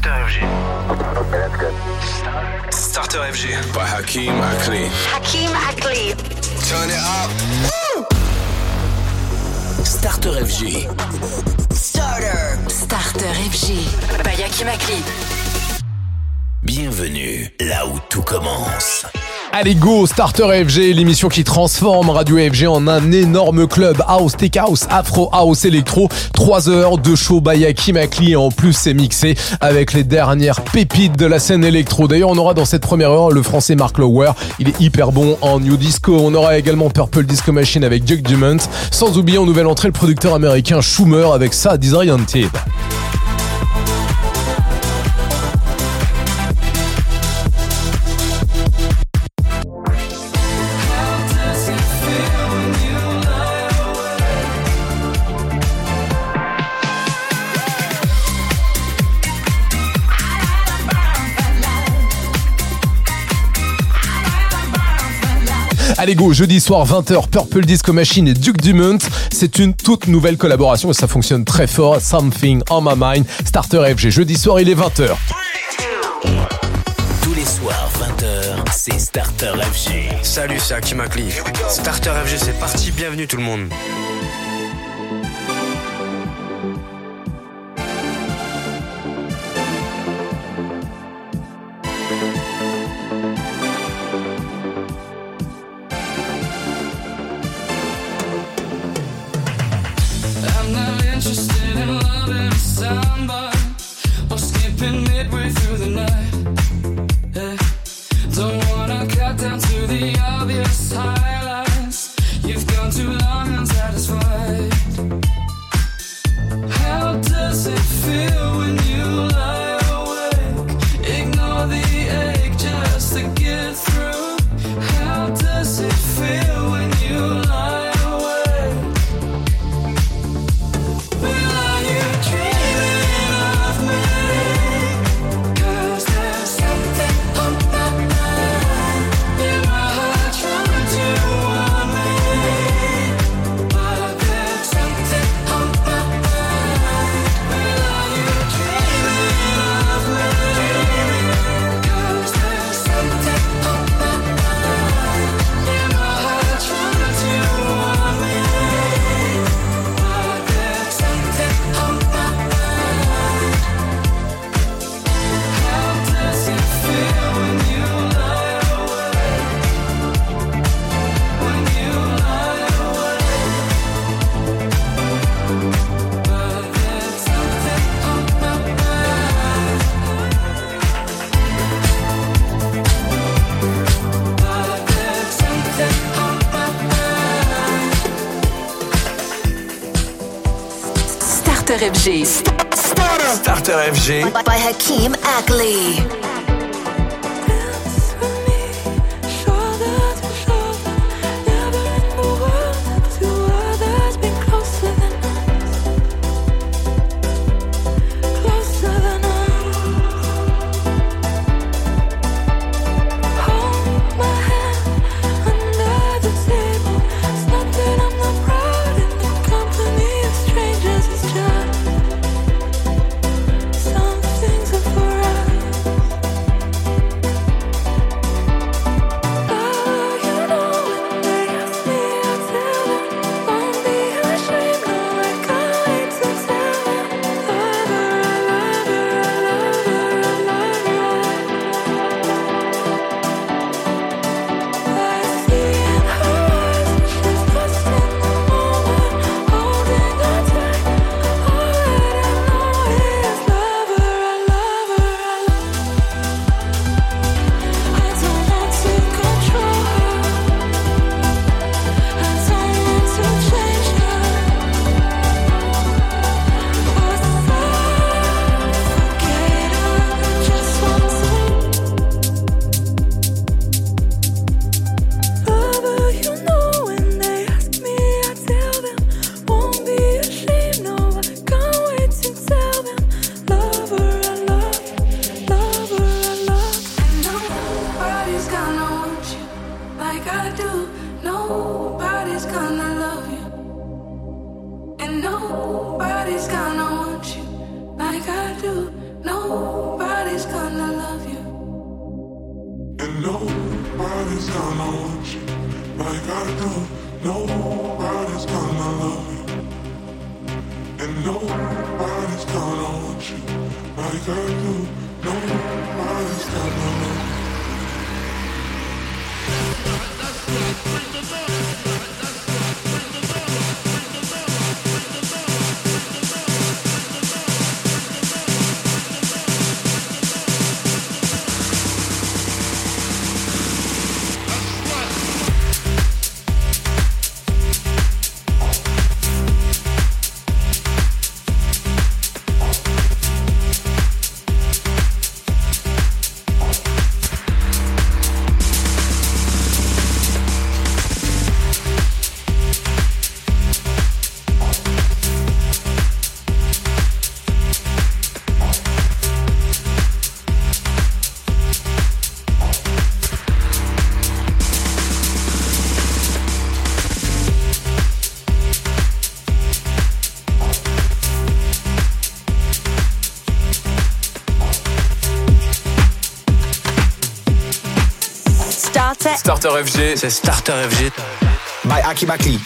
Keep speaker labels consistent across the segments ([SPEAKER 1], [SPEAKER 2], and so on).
[SPEAKER 1] Starter FG. Starter FG.
[SPEAKER 2] By Hakeem Akli.
[SPEAKER 3] Hakeem Ackley.
[SPEAKER 2] Turn it up. Starter FG.
[SPEAKER 3] Starter.
[SPEAKER 4] Starter FG. By Hakim Akli.
[SPEAKER 2] Bienvenue là où tout commence.
[SPEAKER 5] Allez go, Starter FG, l'émission qui transforme Radio FG en un énorme club house, tech house, afro house, électro. 3 heures de show by Hakim Akli et en plus c'est mixé avec les dernières pépites de la scène électro. D'ailleurs on aura dans cette première heure le français Mark Lower, il est hyper bon en new disco. On aura également Purple Disco Machine avec Duke Dumont. Sans oublier en nouvelle entrée le producteur américain Schumer avec sa Disoriented. Allez go, jeudi soir 20h, Purple Disco Machine et Duke Dumont. C'est une toute nouvelle collaboration et ça fonctionne très fort. Something on my mind, Starter FG. Jeudi soir, il est 20h.
[SPEAKER 2] Tous les soirs, 20h, c'est Starter FG.
[SPEAKER 1] Salut, c'est Hakim Akli. Starter FG, c'est parti. Bienvenue tout le monde.
[SPEAKER 4] FG.
[SPEAKER 1] Starter FG.
[SPEAKER 3] By, by Hakeem Ackley.
[SPEAKER 6] Starter
[SPEAKER 7] FG. C'est Starter FG.
[SPEAKER 3] By Aki Bakli.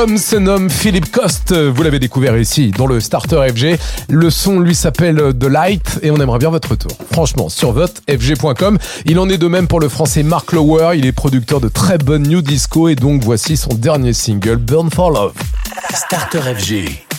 [SPEAKER 5] L'homme se nomme Philippe Coste. Vous l'avez découvert ici dans le Starter FG. Le son lui s'appelle The Light et on aimerait bien votre retour. Franchement, sur votefg.com. Il en est de même pour le français Mark Lower. Il est producteur de très bonne new disco et donc voici son dernier single Burn for Love.
[SPEAKER 2] Starter FG.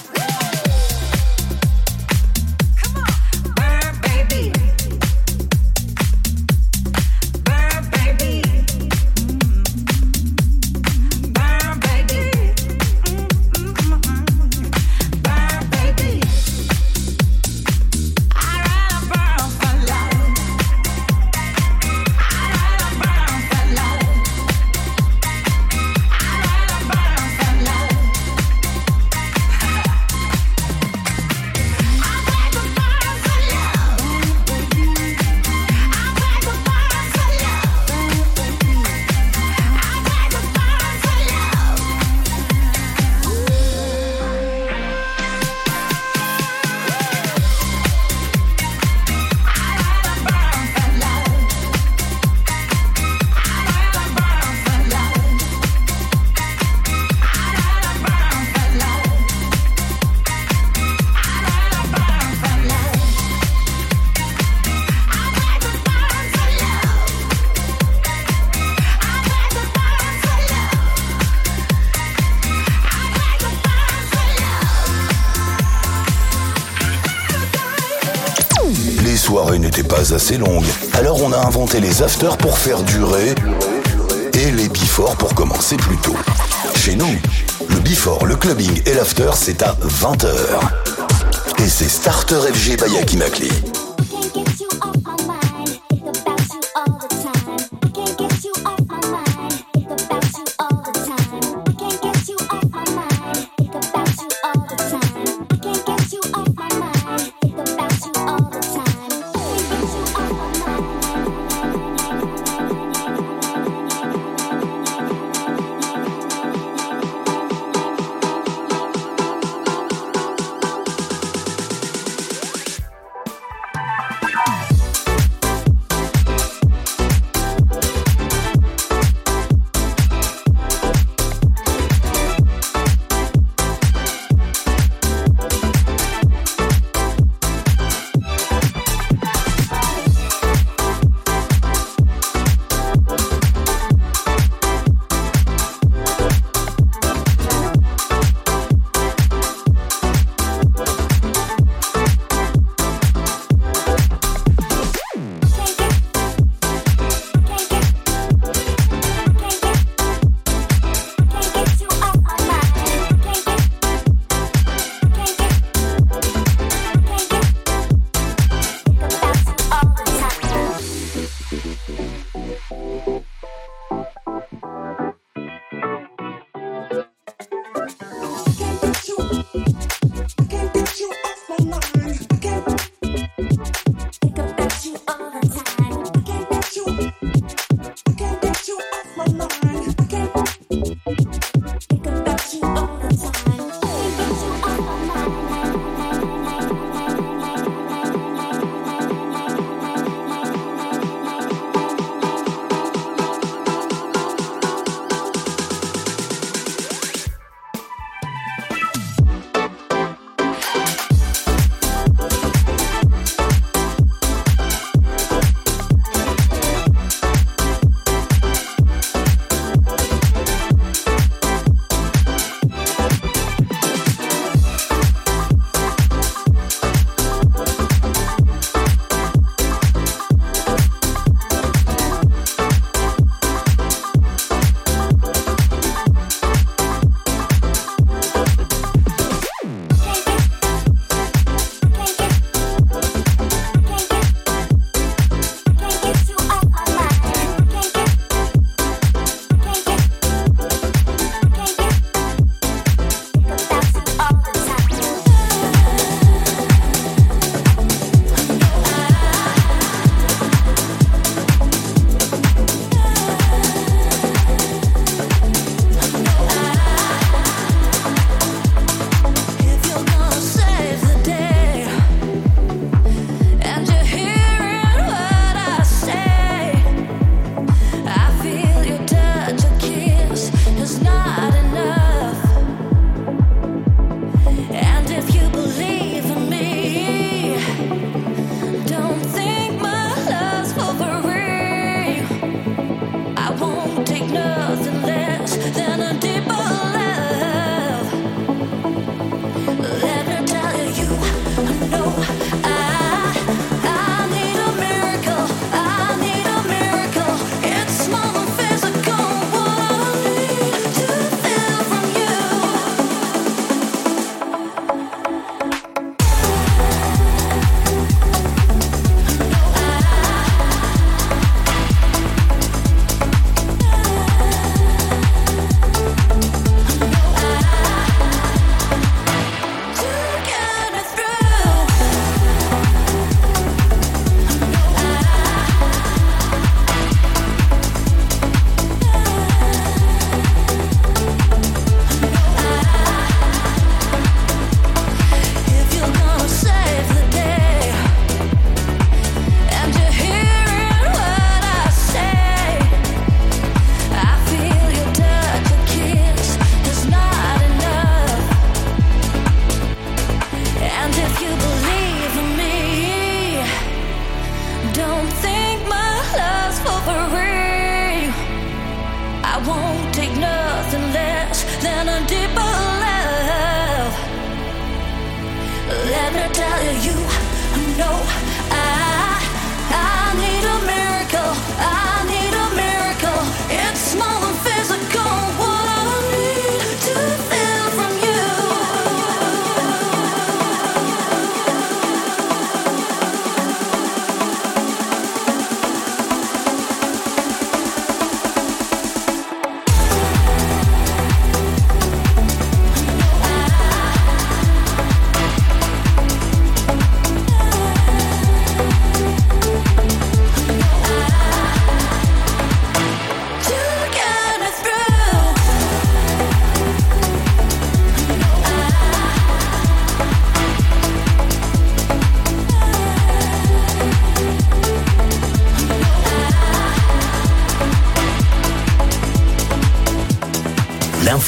[SPEAKER 8] les afters pour faire durer et les before pour commencer plus tôt. Chez nous, le before, le clubbing et l'after, c'est à 20h. Et c'est Starter FG by
[SPEAKER 3] Makli.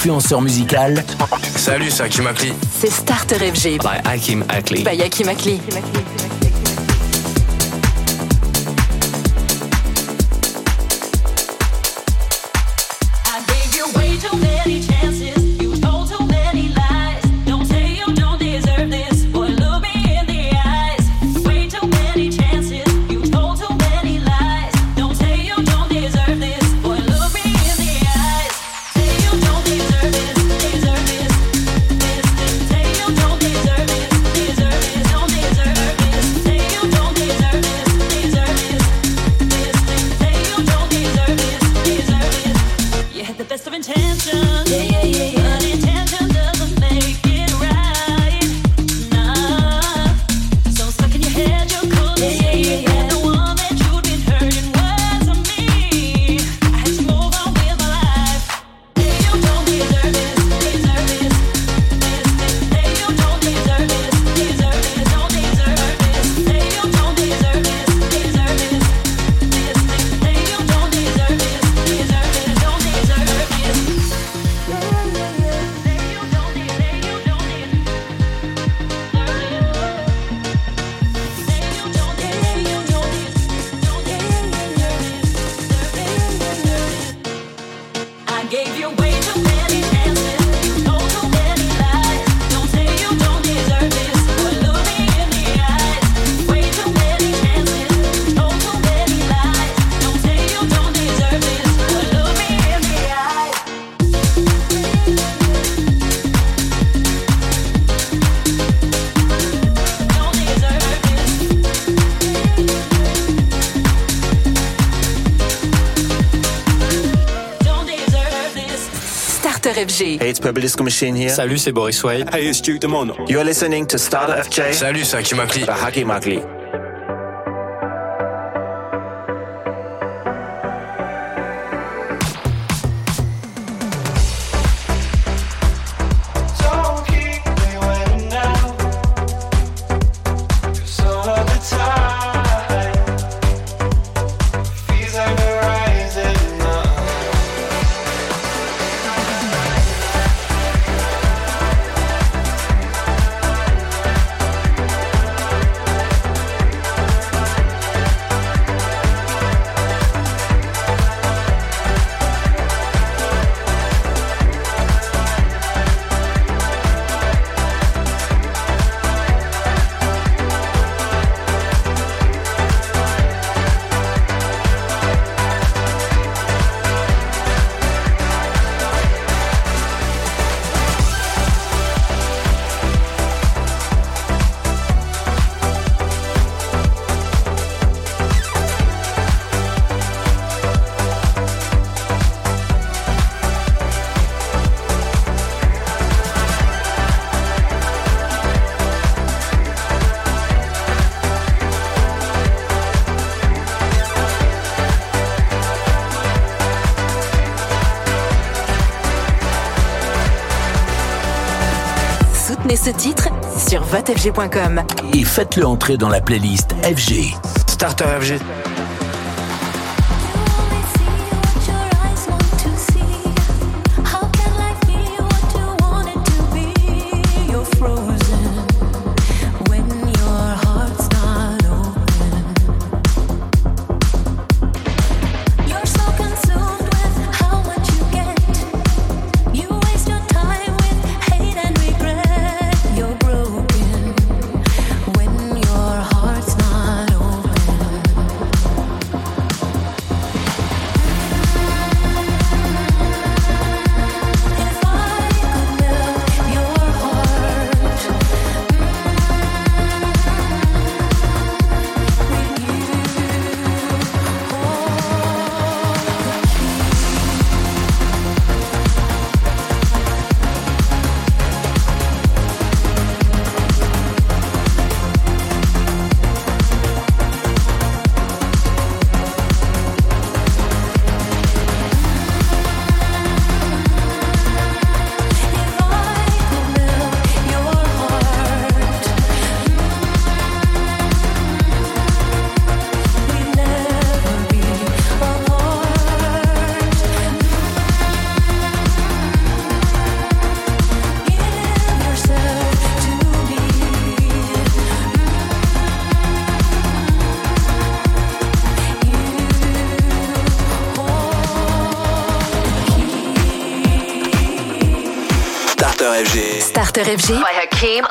[SPEAKER 9] influenceur musical.
[SPEAKER 1] Salut, c'est Hakim Akli.
[SPEAKER 10] C'est Starter FG.
[SPEAKER 9] By Hakim Akli.
[SPEAKER 10] By Hakim Akli.
[SPEAKER 3] Hakim Akli. Disco Machine here.
[SPEAKER 1] Salut, c'est Boris White.
[SPEAKER 3] Hey, it's Duke Demono. You're listening to Starter FJ.
[SPEAKER 1] Salut, c'est
[SPEAKER 11] Akimakli.
[SPEAKER 10] Hakimagli. ce titre sur votefg.com.
[SPEAKER 9] Et faites-le entrer dans la playlist FG.
[SPEAKER 1] Starter FG.
[SPEAKER 10] Starter FG.
[SPEAKER 12] By Hakeem.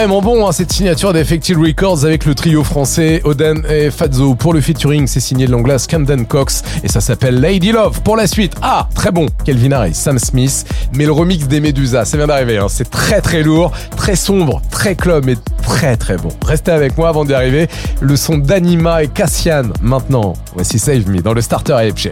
[SPEAKER 5] carrément bon hein, cette signature d'Effective Records avec le trio français Oden et Fazzo. Pour le featuring, c'est signé de l'anglaise Camden Cox et ça s'appelle Lady Love. Pour la suite, ah, très bon, Kelvin Harris, Sam Smith, mais le remix des Medusa, ça vient d'arriver, hein, c'est très très lourd, très sombre, très club mais très très bon. Restez avec moi avant d'y arriver, le son d'Anima et Cassian maintenant. Voici Save Me dans le starter
[SPEAKER 3] à Epche.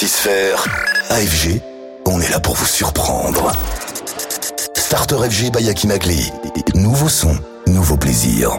[SPEAKER 3] satisfaire AFG, on est là pour vous surprendre. Starter FG by Aki Magli. Nouveau son, nouveau plaisir.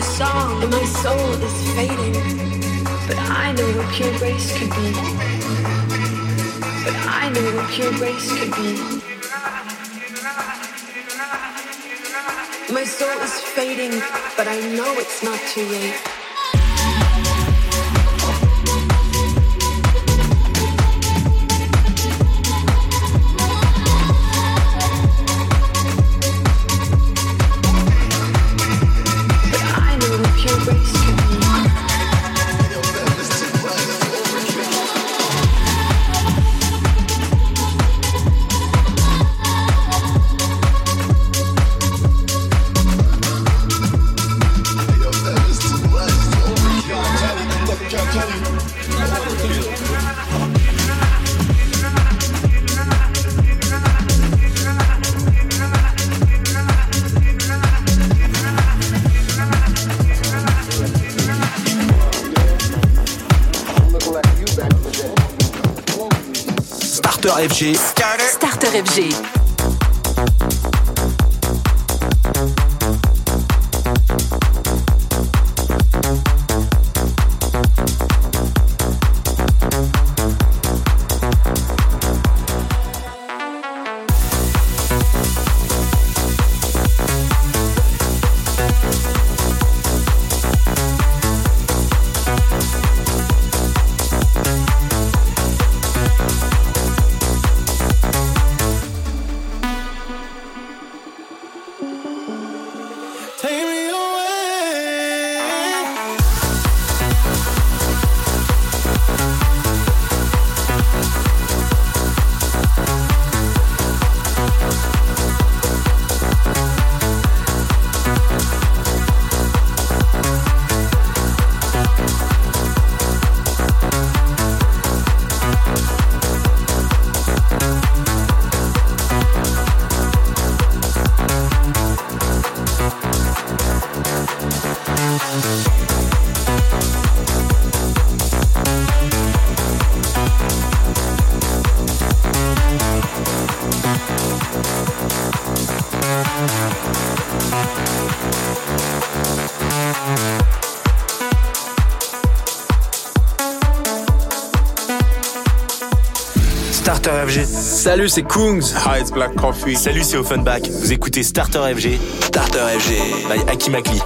[SPEAKER 13] our song, my soul is fading. But I know what pure grace could be. But I know what pure grace could be. My soul is fading, but I know it's not too late.
[SPEAKER 14] FG.
[SPEAKER 4] Starter FG.
[SPEAKER 7] FG.
[SPEAKER 14] Salut, c'est Kungs.
[SPEAKER 15] Hi, it's Black Coffee.
[SPEAKER 14] Salut, c'est Offenbach. Vous écoutez Starter FG. Starter FG. By Hakim Akli.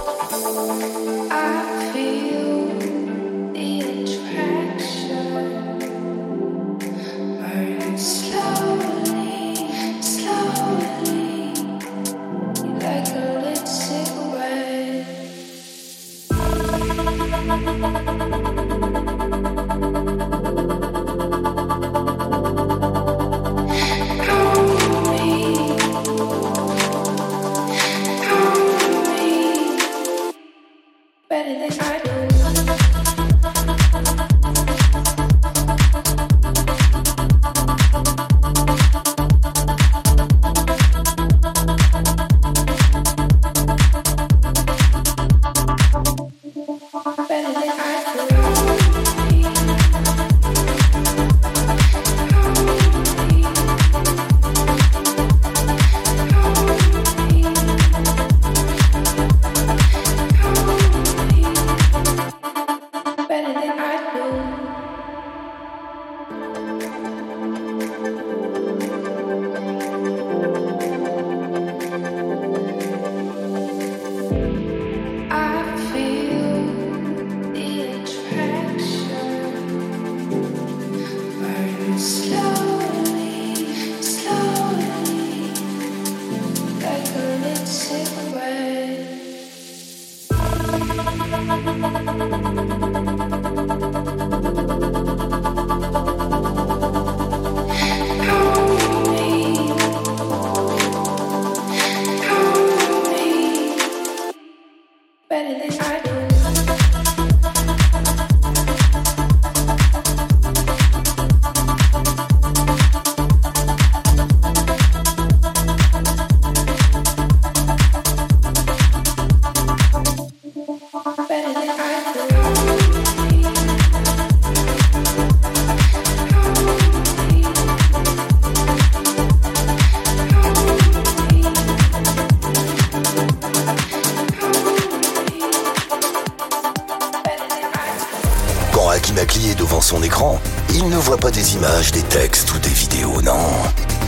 [SPEAKER 3] Quand Hakim Akli est devant son écran, il ne voit pas des images, des textes ou des vidéos, non.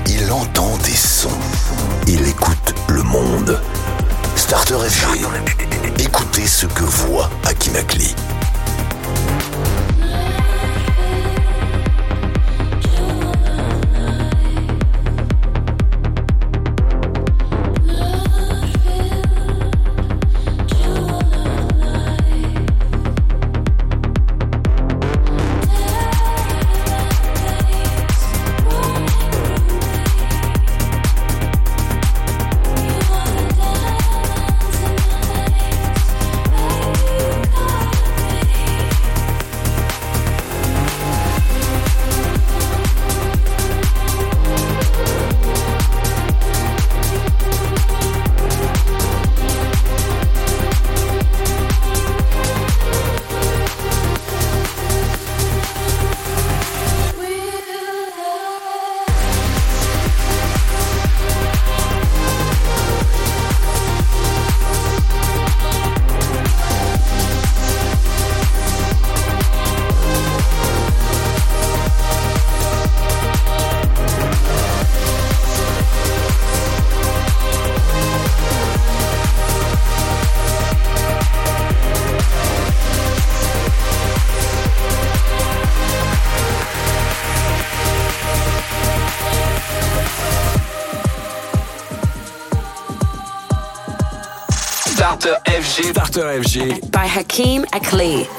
[SPEAKER 3] Il entend des sons. Il écoute le monde. Starter FG. Écoutez ce que voit Hakim
[SPEAKER 14] FG.
[SPEAKER 10] By Hakeem Akli.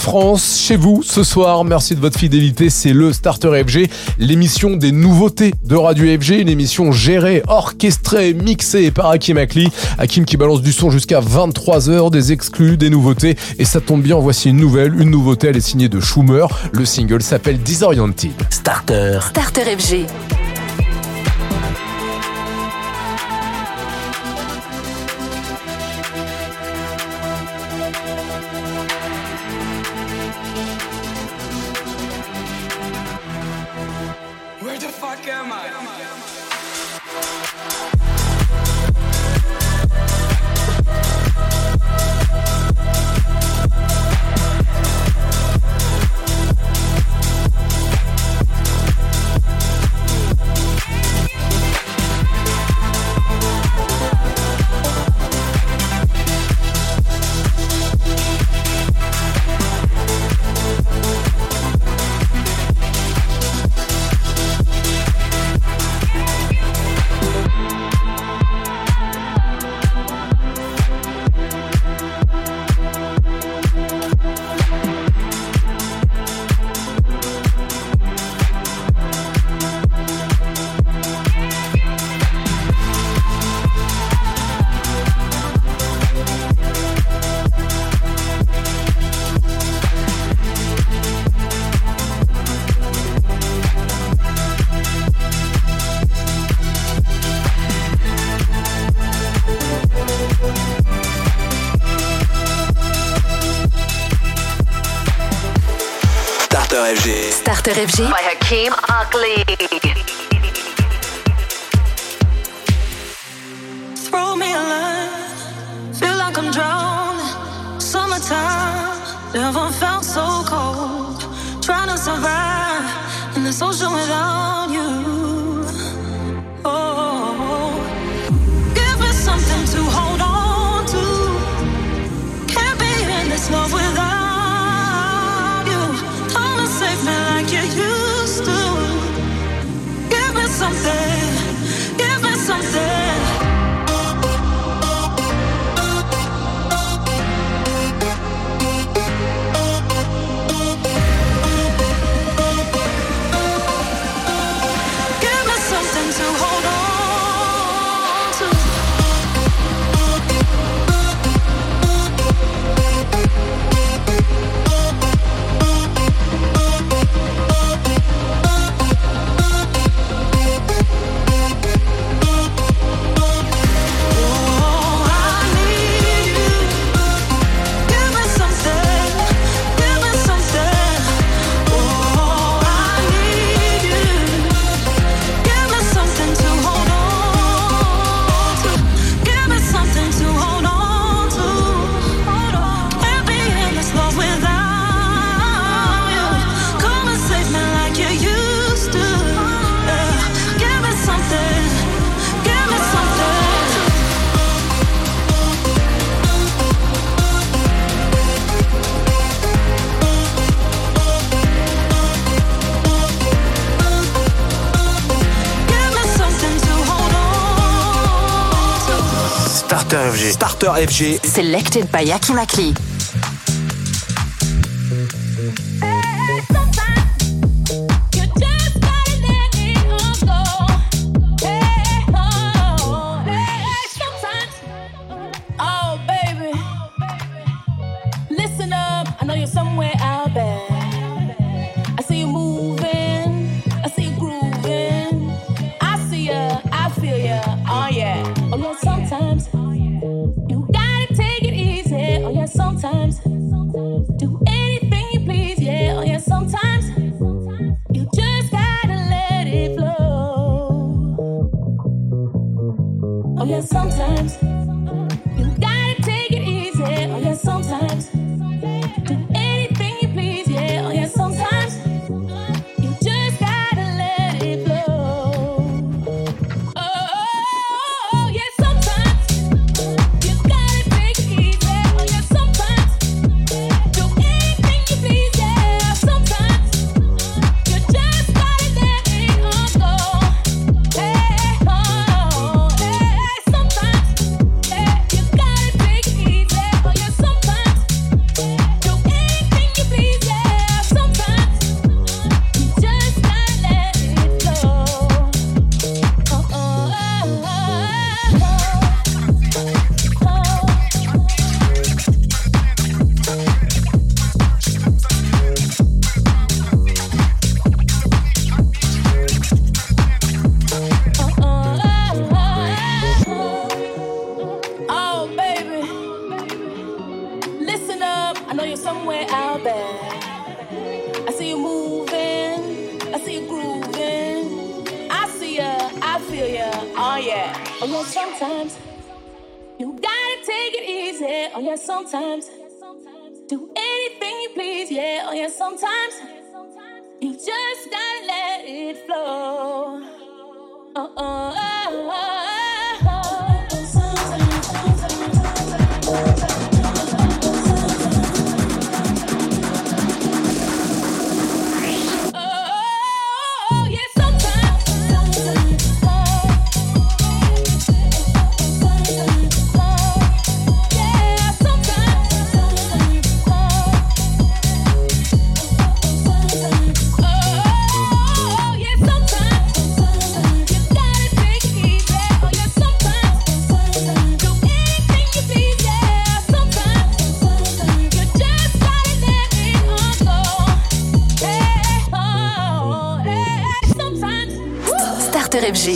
[SPEAKER 5] France, chez vous, ce soir. Merci de votre fidélité. C'est le Starter FG, l'émission des nouveautés de Radio FG, une émission gérée, orchestrée, mixée par Hakim Akli. Hakim qui balance du son jusqu'à 23h, des exclus, des nouveautés. Et ça tombe bien, voici une nouvelle. Une nouveauté, elle est signée de Schumer. Le single s'appelle Disoriented.
[SPEAKER 2] Starter.
[SPEAKER 16] Starter FG.
[SPEAKER 3] FG.
[SPEAKER 16] FG. Selected by Yaki Makli.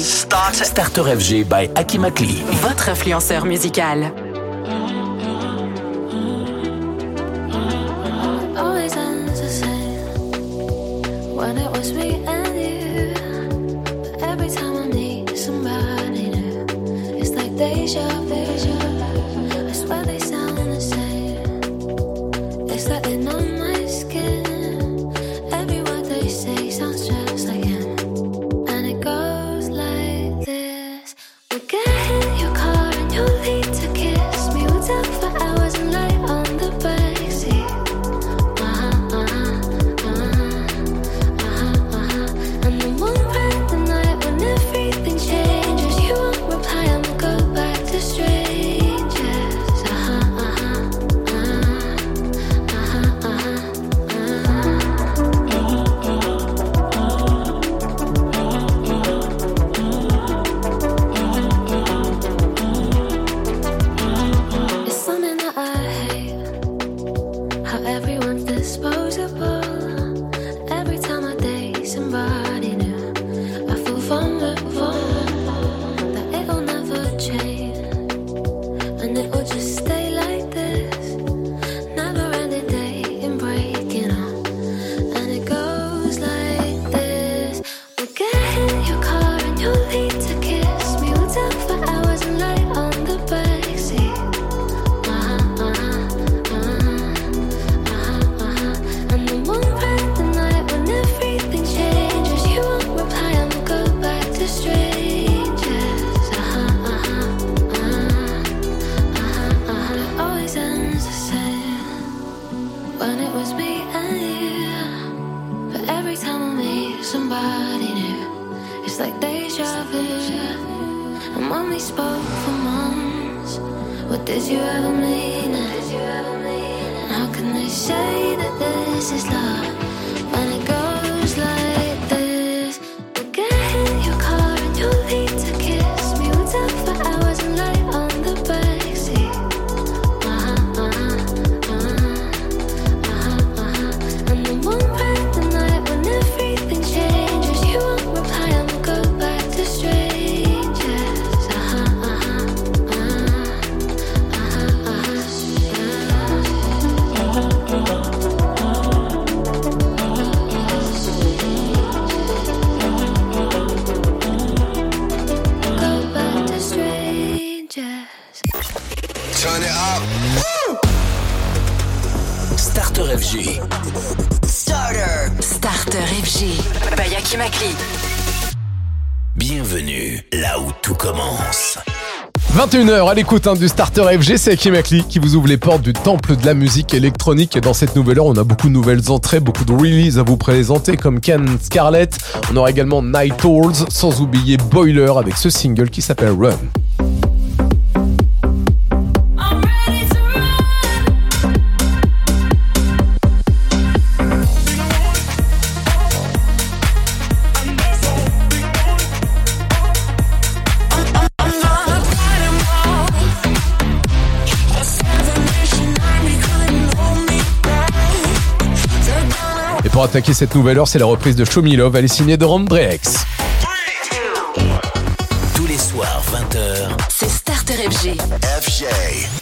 [SPEAKER 17] Starter FG
[SPEAKER 2] by Akimakli.
[SPEAKER 17] Votre influenceur musical.
[SPEAKER 5] 21h à l'écoute hein, du Starter FG, c'est Hakim Akli qui vous ouvre les portes du temple de la musique électronique. Et dans cette nouvelle heure, on a beaucoup de nouvelles entrées, beaucoup de releases à vous présenter, comme Ken Scarlett. On aura également Night sans oublier Boiler avec ce single qui s'appelle Run. pour attaquer cette nouvelle heure, c'est la reprise de Show Me Love, elle est signée de Randrex.
[SPEAKER 2] Tous les soirs, 20h,
[SPEAKER 17] c'est Starter FG.
[SPEAKER 1] FG.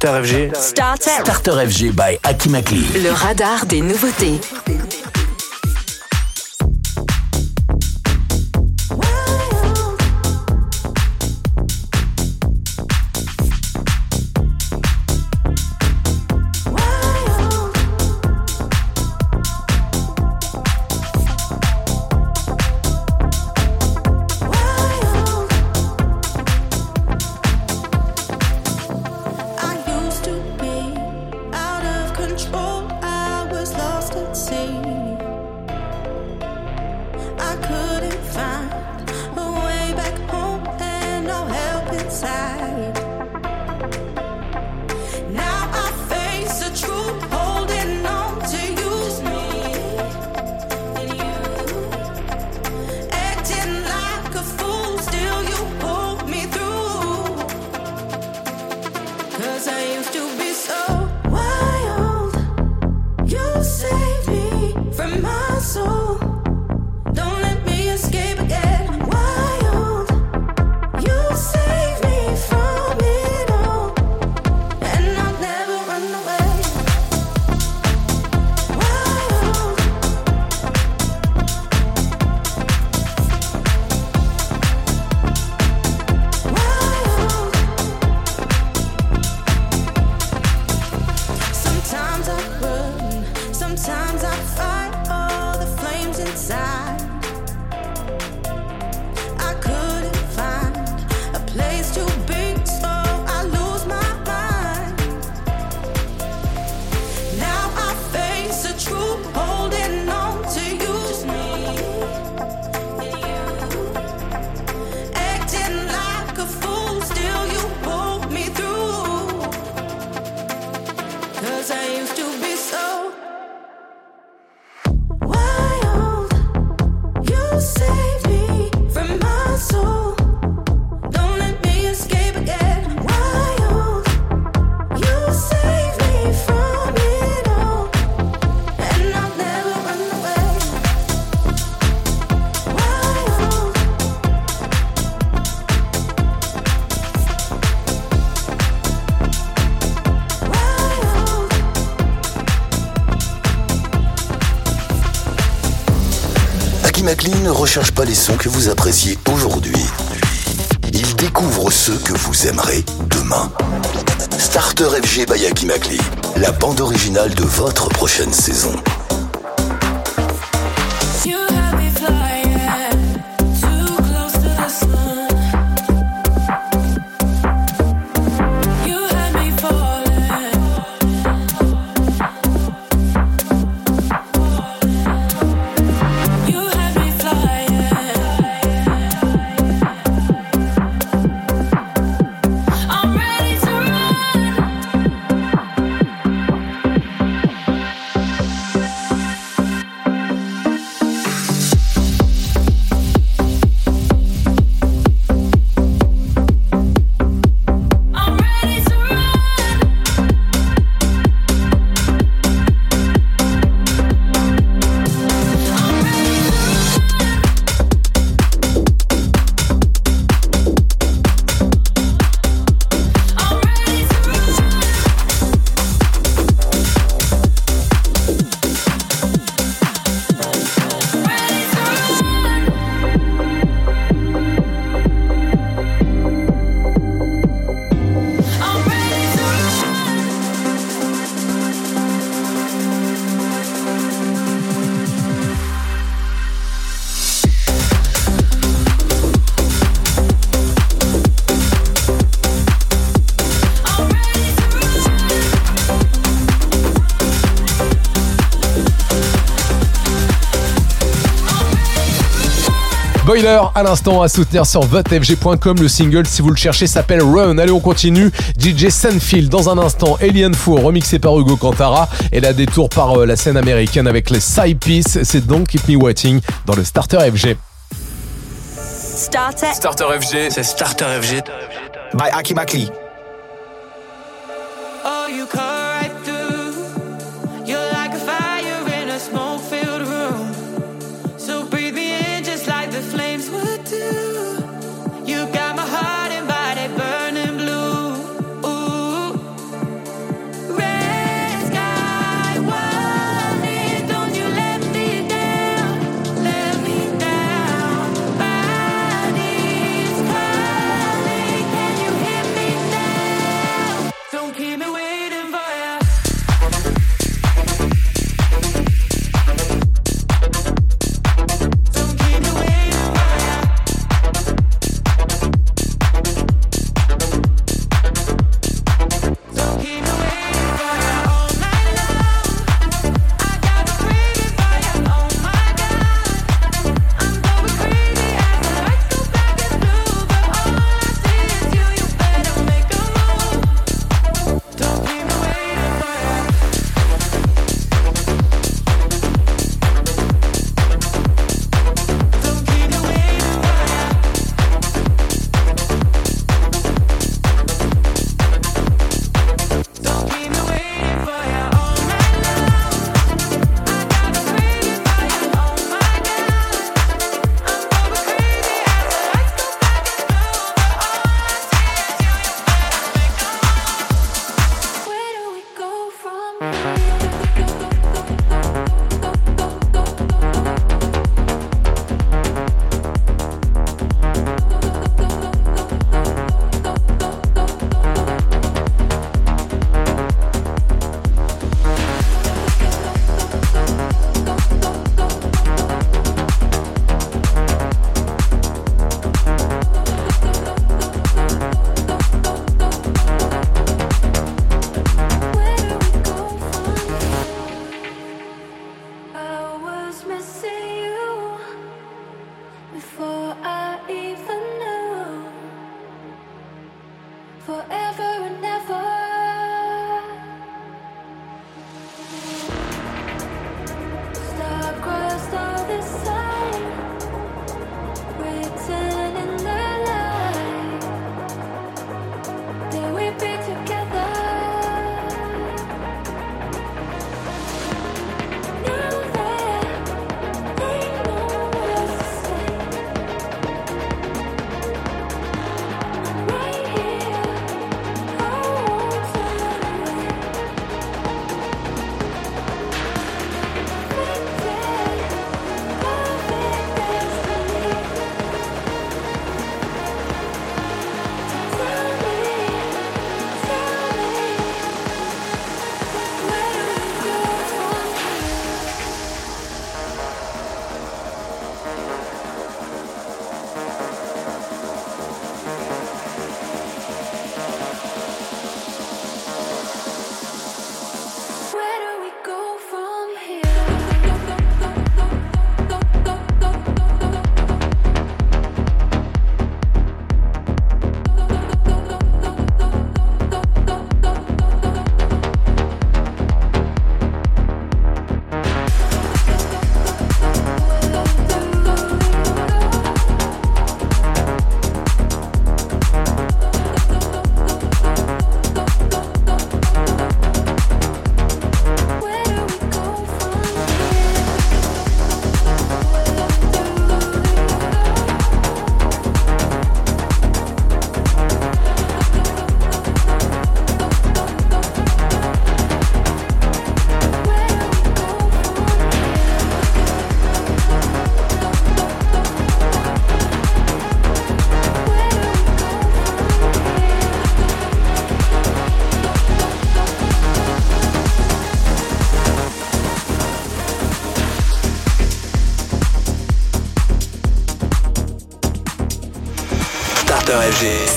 [SPEAKER 1] Starter FG.
[SPEAKER 10] Starter.
[SPEAKER 9] FG by Akimakli.
[SPEAKER 10] Le radar des nouveautés.
[SPEAKER 8] recherche pas les sons que vous appréciez aujourd'hui. Il découvre ceux que vous aimerez demain. Starter FG by Aki Makli, la bande originale de votre prochaine saison.
[SPEAKER 5] Boiler à l'instant à soutenir sur votefg.com. Le single, si vous le cherchez, s'appelle Run. Allez, on continue. DJ Senfield dans un instant. Alien Four remixé par Hugo Cantara et la détour par euh, la scène américaine avec les side pieces. C'est donc Keep Me Waiting dans le Starter FG.
[SPEAKER 10] Starter,
[SPEAKER 1] Starter FG, c'est Starter FG
[SPEAKER 3] by
[SPEAKER 11] Aki
[SPEAKER 18] Bakli.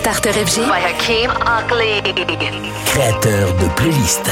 [SPEAKER 19] Starter FG
[SPEAKER 11] Créateur de playlist.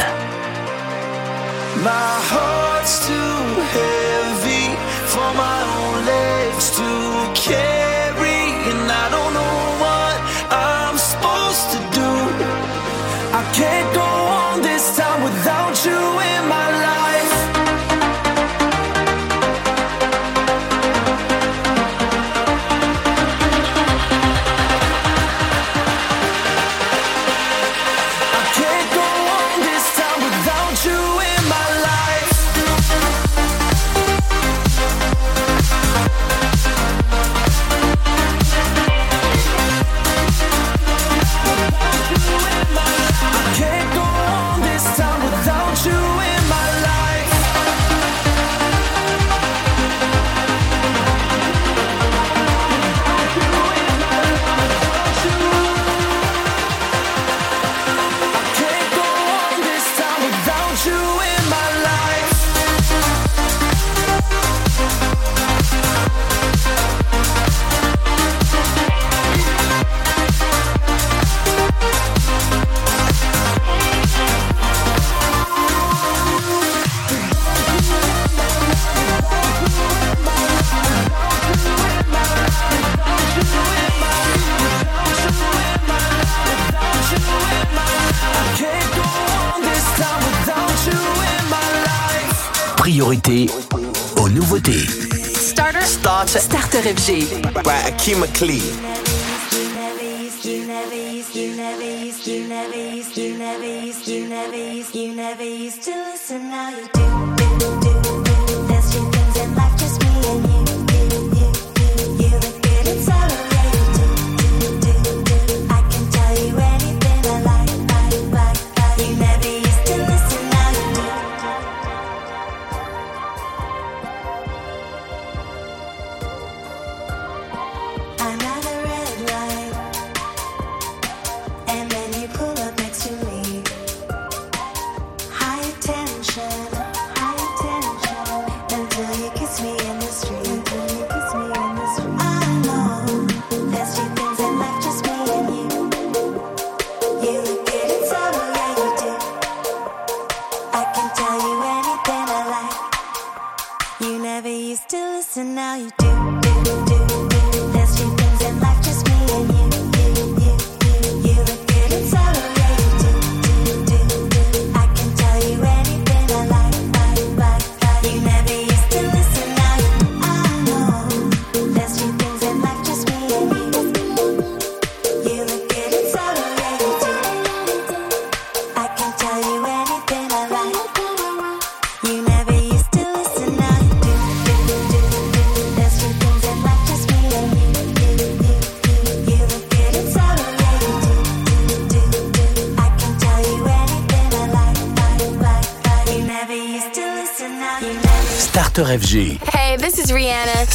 [SPEAKER 19] Energy
[SPEAKER 18] by Akima Klee.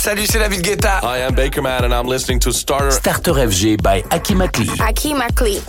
[SPEAKER 18] Salut, c'est David Guetta.
[SPEAKER 20] I am Bakerman and I'm listening to Starter.
[SPEAKER 11] Starter FG by
[SPEAKER 3] Akimakli. Akimakli.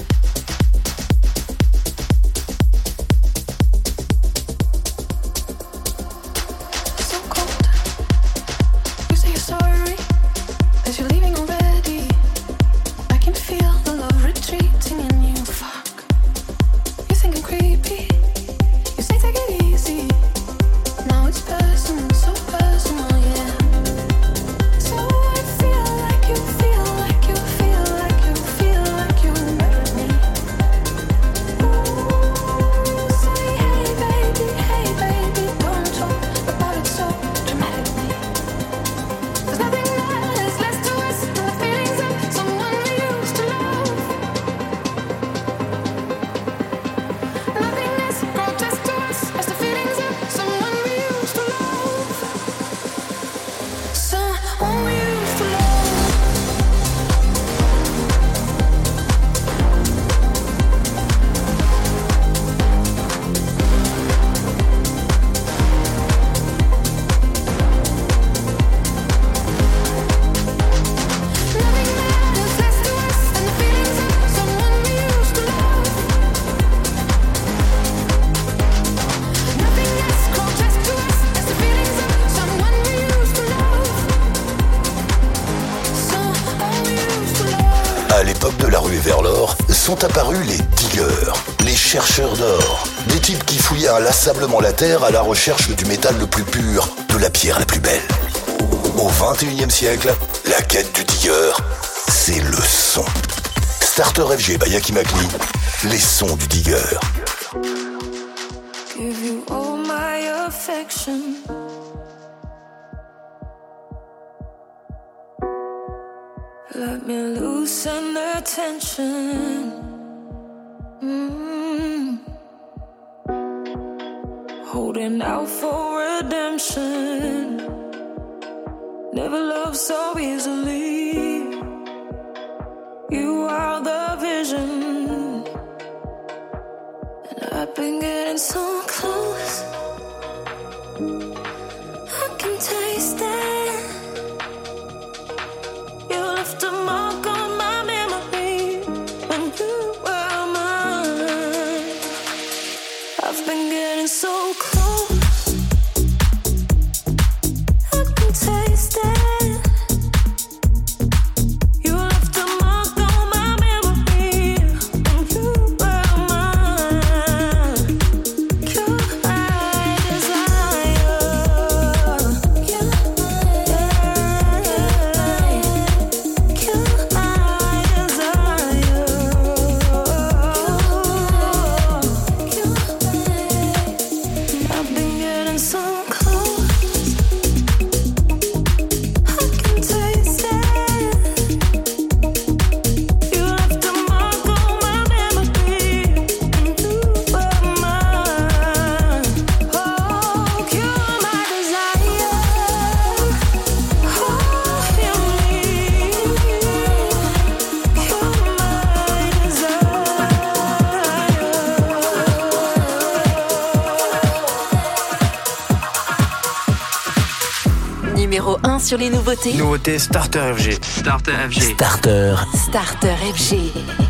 [SPEAKER 3] la Terre à la recherche du métal le plus pur, de la pierre la plus belle. Au XXIe siècle, la quête du digger, c'est le son. Starter FG by Yaki Makli, les sons du digger.
[SPEAKER 12] sur les nouveautés.
[SPEAKER 7] Nouveauté Starter FG. Starter FG.
[SPEAKER 2] Starter.
[SPEAKER 12] Starter FG.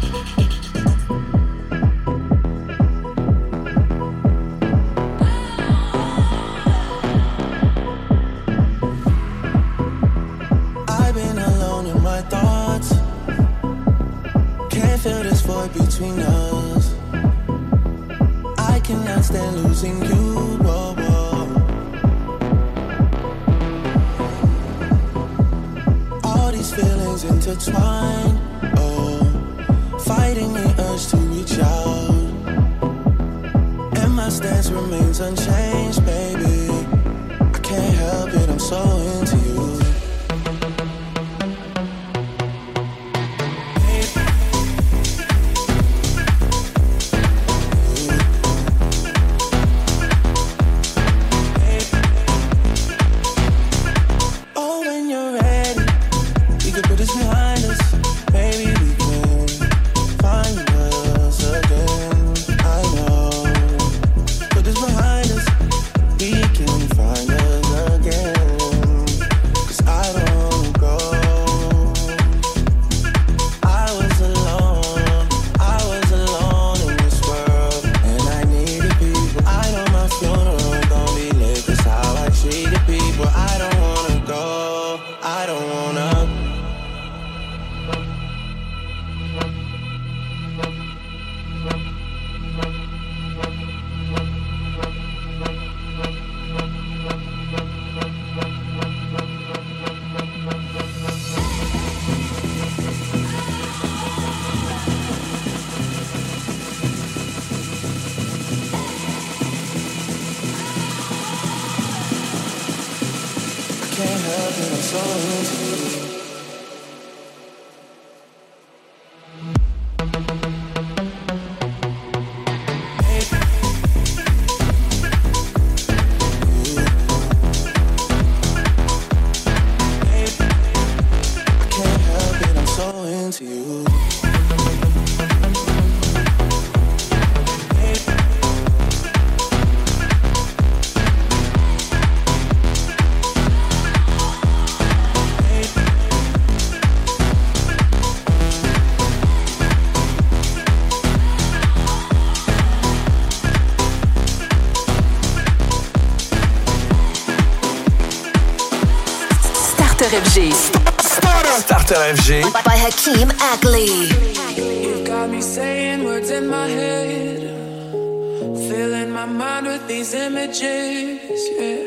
[SPEAKER 12] Starter FG.
[SPEAKER 7] Starter. Starter FG.
[SPEAKER 19] By, by Hakeem Ackley.
[SPEAKER 11] You've got me saying words in my head. Filling my mind with these images. Yeah.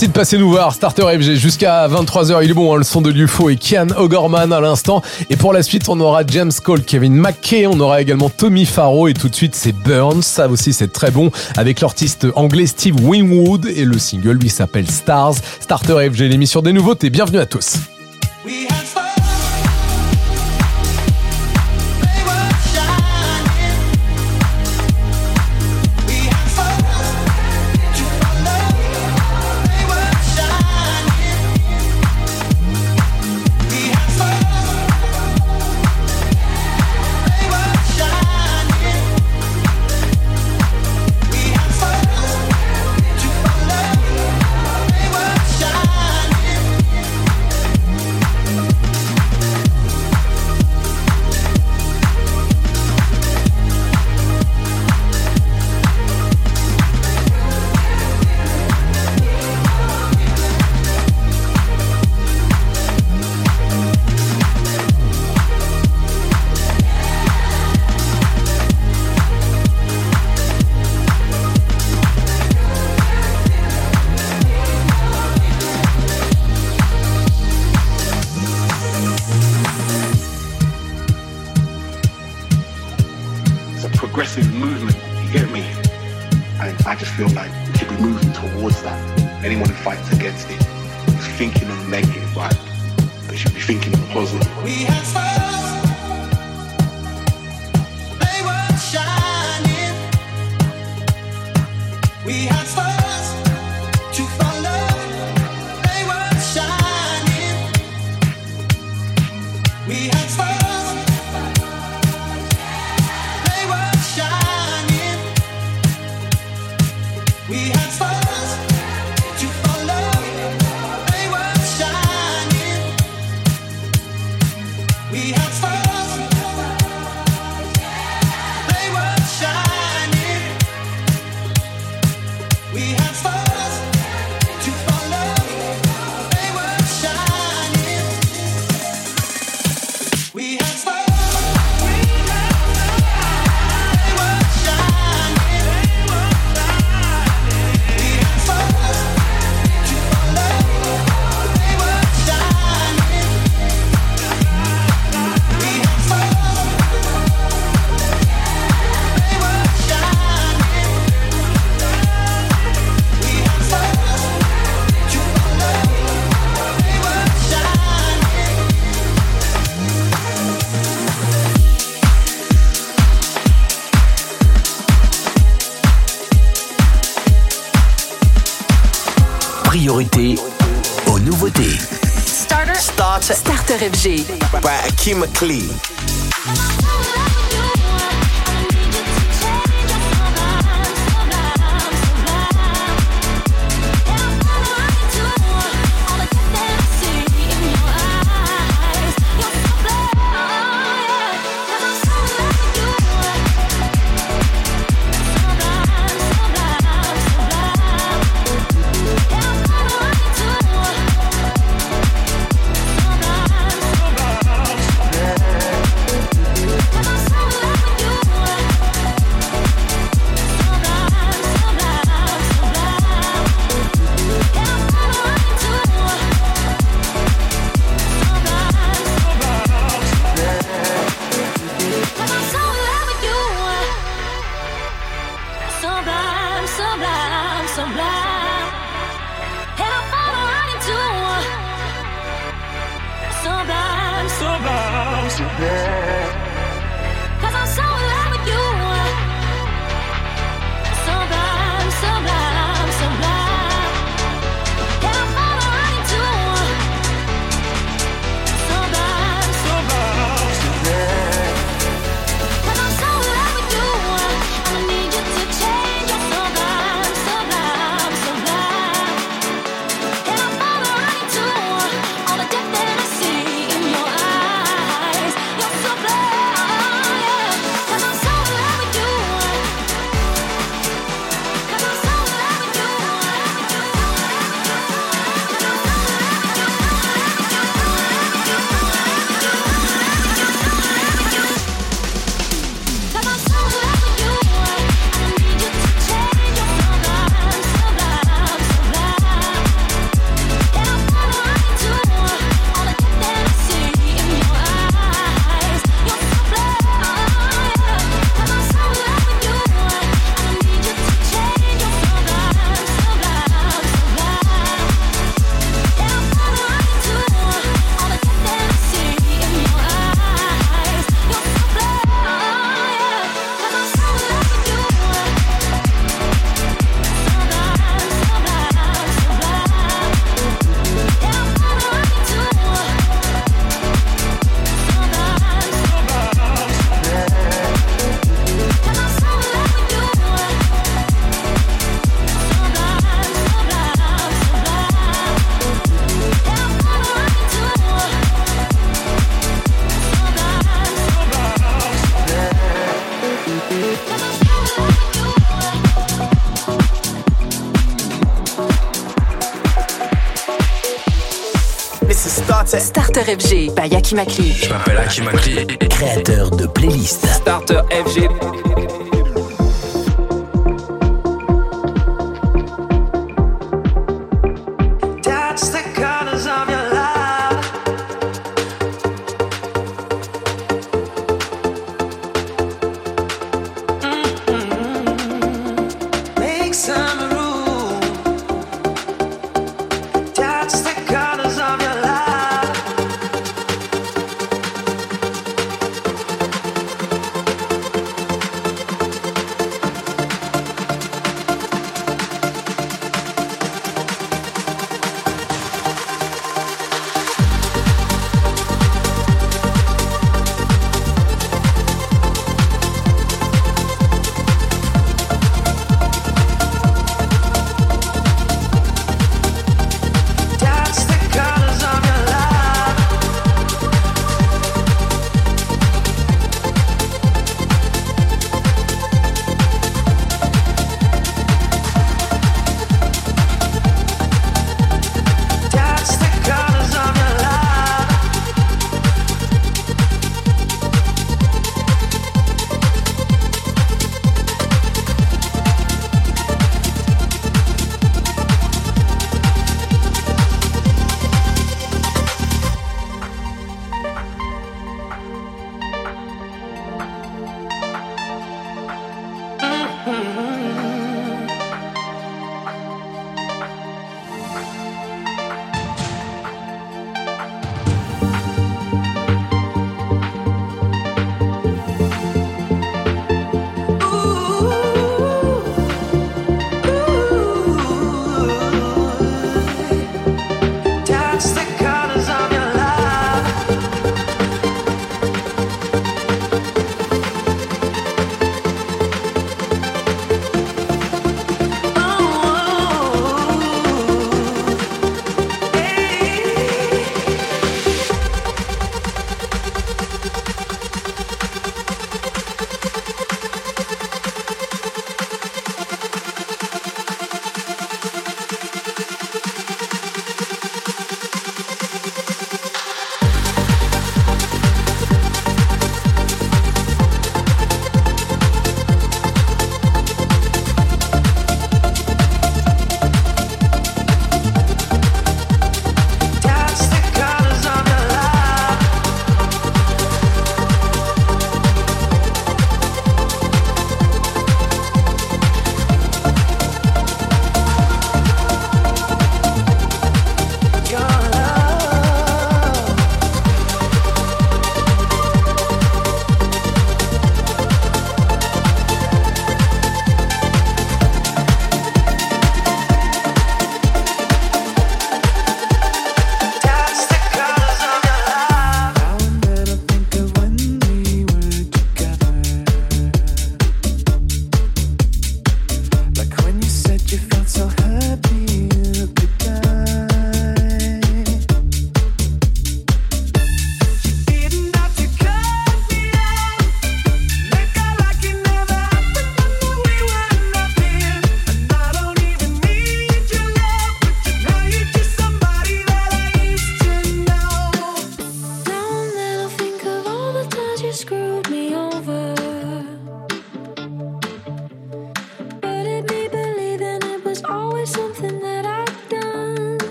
[SPEAKER 5] Merci de passer nous voir. Starter FG jusqu'à 23h. Il est bon, hein, le son de l'UFO et Kian O'Gorman à l'instant. Et pour la suite, on aura James Cole, Kevin McKay, on aura également Tommy Farrow et tout de suite, c'est Burns. Ça aussi, c'est très bon avec l'artiste anglais Steve Wingwood et le single lui s'appelle Stars. Starter FG, l'émission des nouveautés. Bienvenue à tous.
[SPEAKER 3] By Akima Klee.
[SPEAKER 2] français. Starter
[SPEAKER 4] FG, by Akimakli.
[SPEAKER 7] Je m'appelle Akimakli.
[SPEAKER 2] Créateur de playlists.
[SPEAKER 21] Starter FG.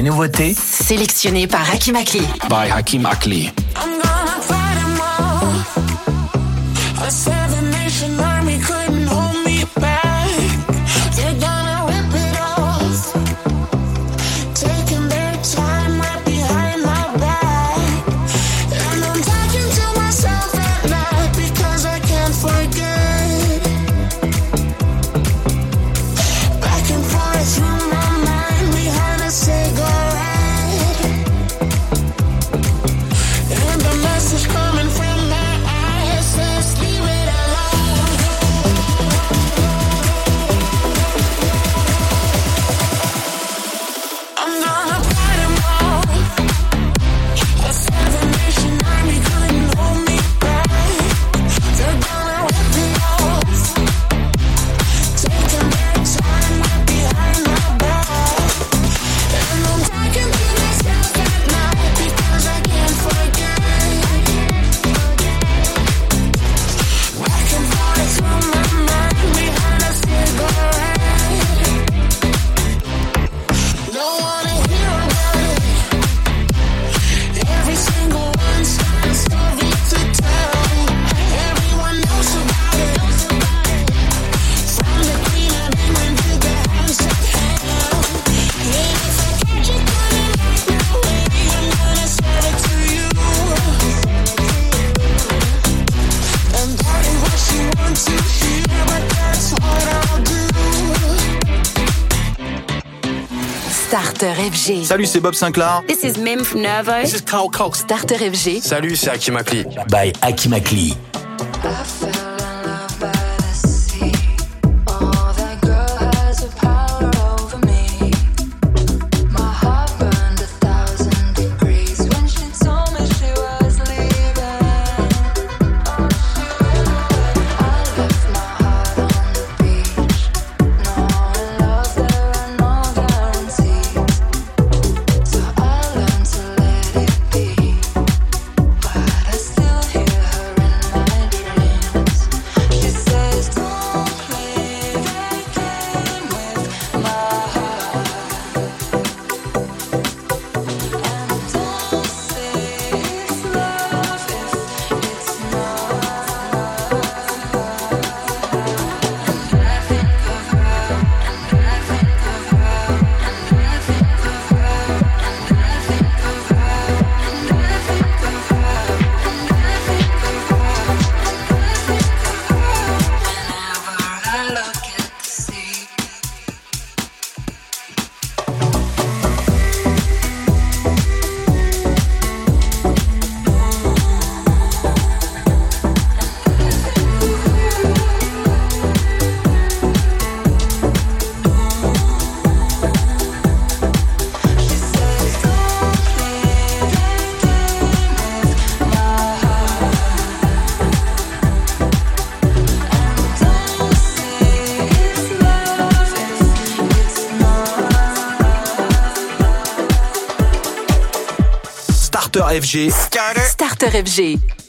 [SPEAKER 9] et nouveautés
[SPEAKER 3] sélectionnées par Hakim Akli.
[SPEAKER 9] By Hakim Akli.
[SPEAKER 14] Salut, c'est Bob Sinclair.
[SPEAKER 3] This is Mim from Nervo. This is
[SPEAKER 7] Carl Cox.
[SPEAKER 3] Starter FG.
[SPEAKER 7] Salut, c'est Akimakli.
[SPEAKER 9] By Akimakli. FG.
[SPEAKER 14] Starter.
[SPEAKER 3] Starter FG.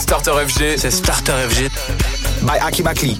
[SPEAKER 7] Starter.
[SPEAKER 3] FG.
[SPEAKER 1] C'est Starter FG.
[SPEAKER 16] By Aki Makli.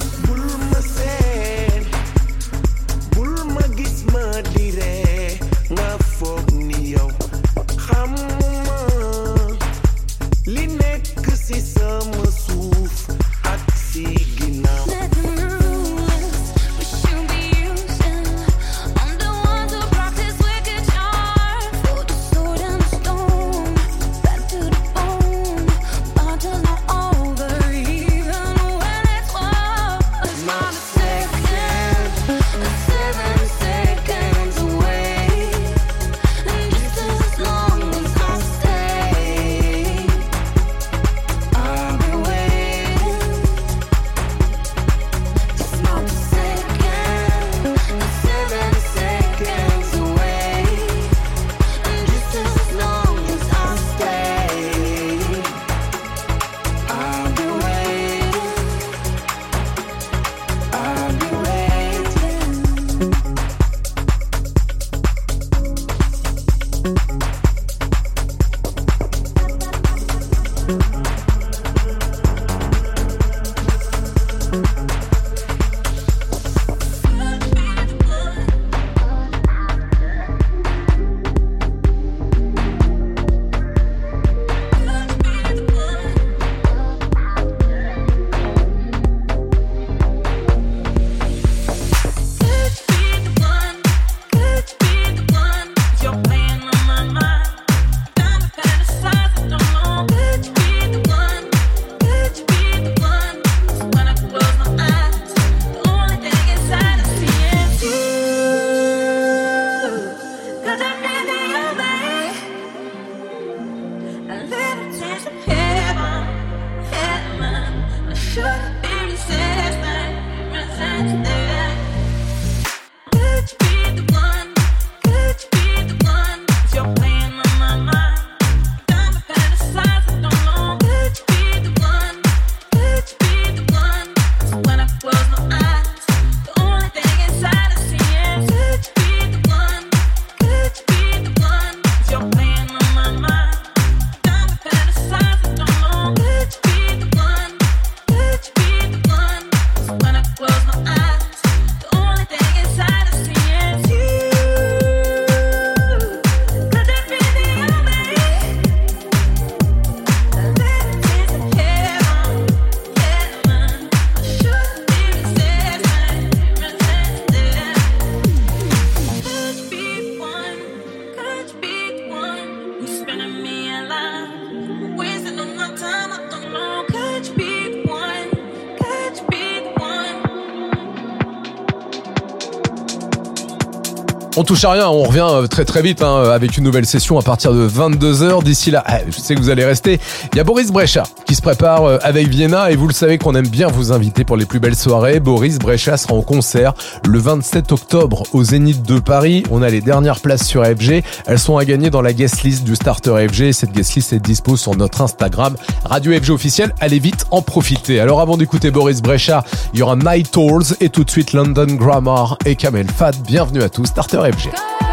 [SPEAKER 5] On touche à rien, on revient euh, très très vite hein, avec une nouvelle session à partir de 22h. D'ici là, eh, je sais que vous allez rester. Il y a Boris Brecha qui se prépare euh, avec Vienna et vous le savez qu'on aime bien vous inviter pour les plus belles soirées. Boris Brecha sera en concert le 27 octobre au Zénith de Paris. On a les dernières places sur FG. Elles sont à gagner dans la guest list du Starter FG. Cette guest list est dispo sur notre Instagram Radio FG officiel. Allez vite en profiter. Alors avant d'écouter Boris Brecha, il y aura Night Tours et tout de suite London Grammar et Kamel Fad. Bienvenue à tous, Starter FG.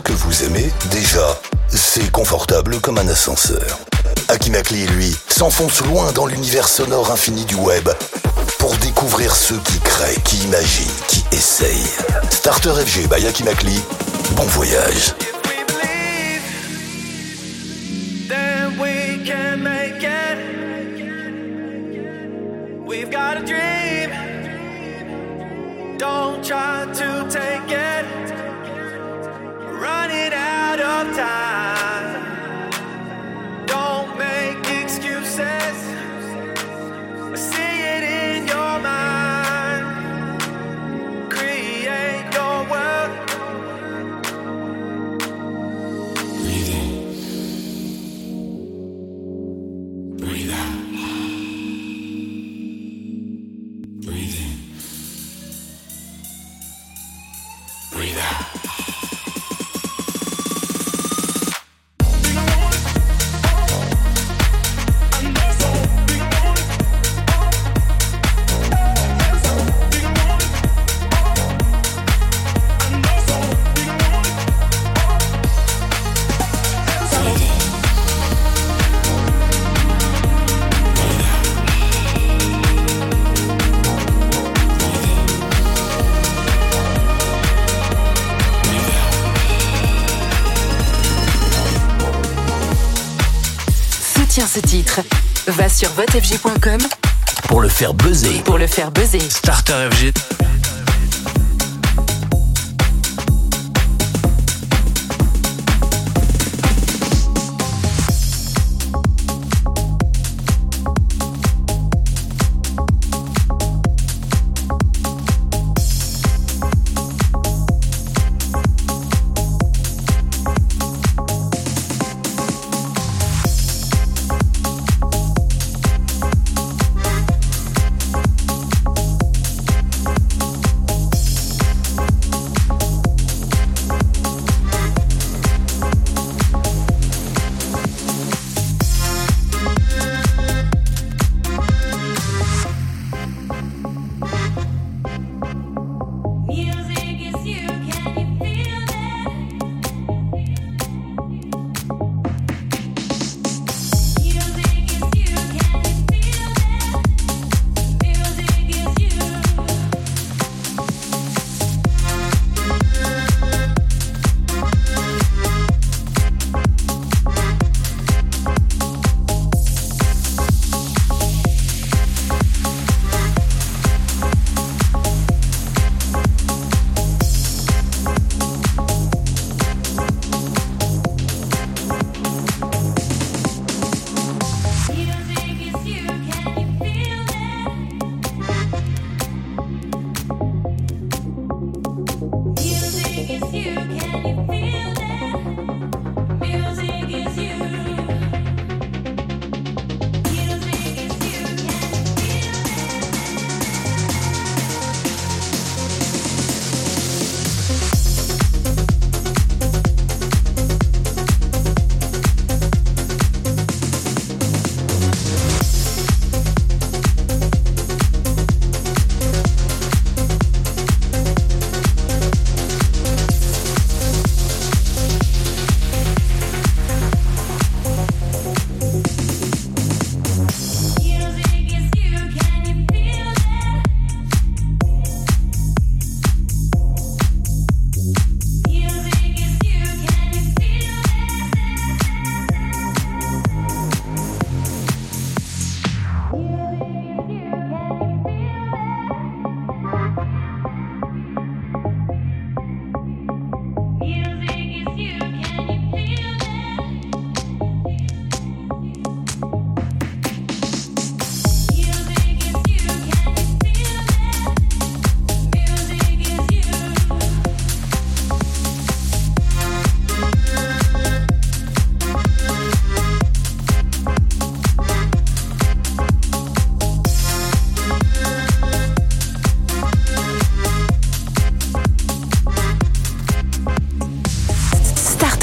[SPEAKER 11] Que vous aimez déjà. C'est confortable comme un ascenseur. Akimakli, lui, s'enfonce loin dans l'univers sonore infini du web pour découvrir ceux qui créent, qui imaginent, qui essayent. Starter FG by Akimakli, bon voyage.
[SPEAKER 4] Sur votefg.com
[SPEAKER 2] Pour le faire buzzer.
[SPEAKER 4] pour le faire buzzer.
[SPEAKER 3] Starter FG.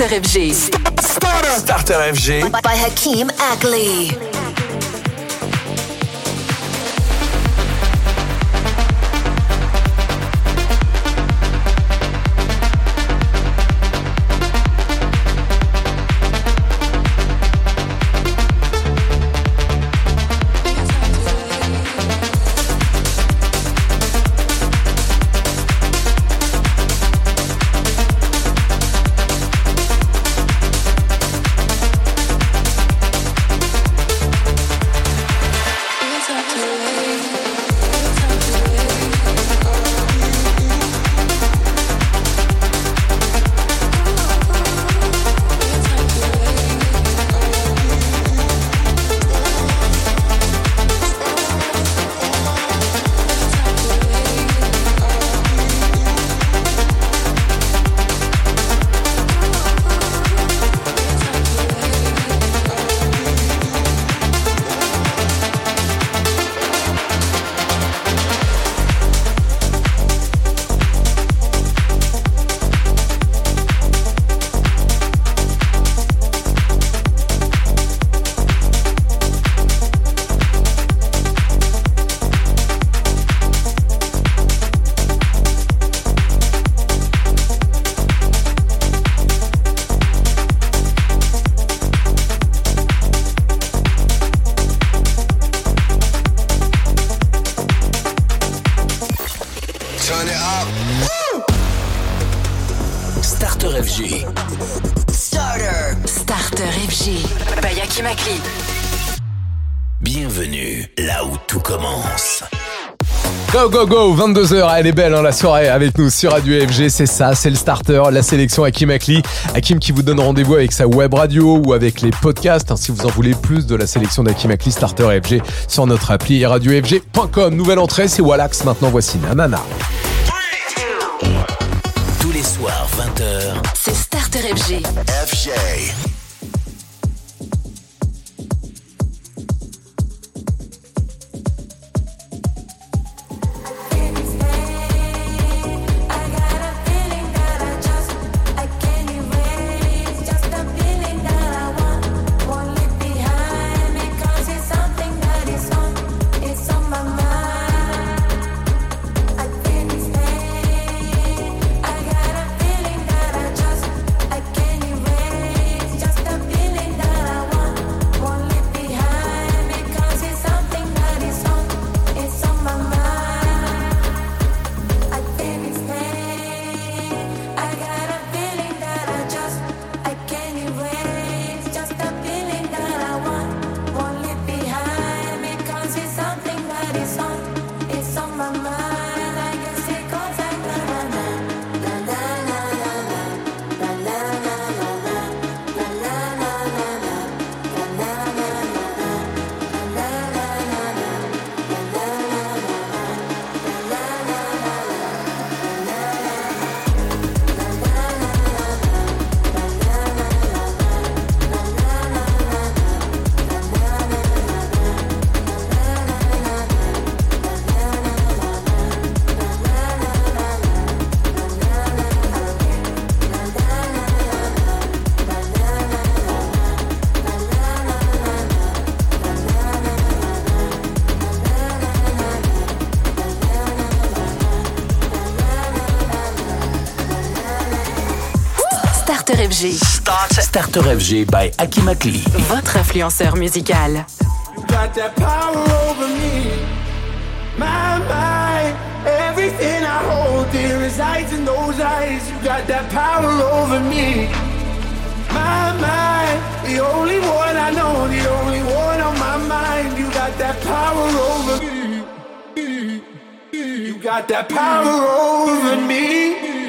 [SPEAKER 4] FG.
[SPEAKER 7] Starter FG.
[SPEAKER 19] By Hakeem Ackley.
[SPEAKER 5] Go go go 22h, elle est belle hein, la soirée avec nous sur Radio FG, c'est ça, c'est le starter, la sélection Hakim Akli. Hakim qui vous donne rendez-vous avec sa web radio ou avec les podcasts, hein, si vous en voulez plus de la sélection d'Hakim Akli Starter FG sur notre appli et radiofg.com. Nouvelle entrée, c'est Wallax, maintenant voici Nanana.
[SPEAKER 10] Tous les soirs, 20h.
[SPEAKER 4] C'est Starter FG.
[SPEAKER 10] FG.
[SPEAKER 4] FG.
[SPEAKER 10] Starter FG by Hakim Akli.
[SPEAKER 4] Votre influenceur musical.
[SPEAKER 11] got that power over me. My mind, everything I hold dear resides in those eyes. You got that power over me. My mind, the only one I know, the only one on my mind. You got that power over me. You got that power over me.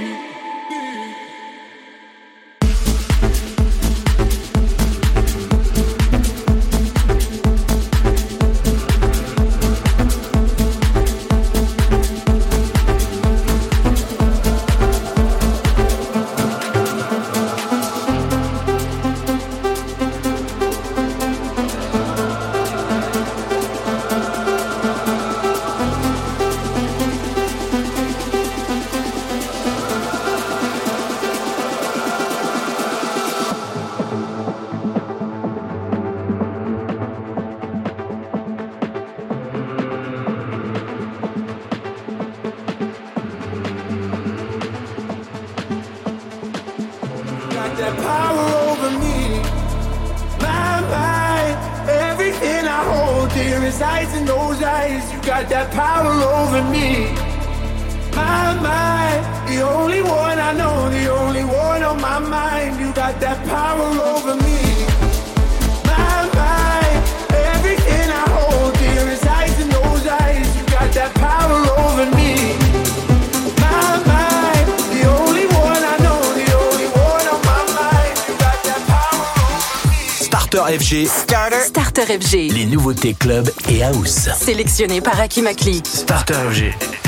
[SPEAKER 10] FG. Les nouveautés club et house.
[SPEAKER 4] Sélectionné par Hakim Akli.
[SPEAKER 10] Starter FG.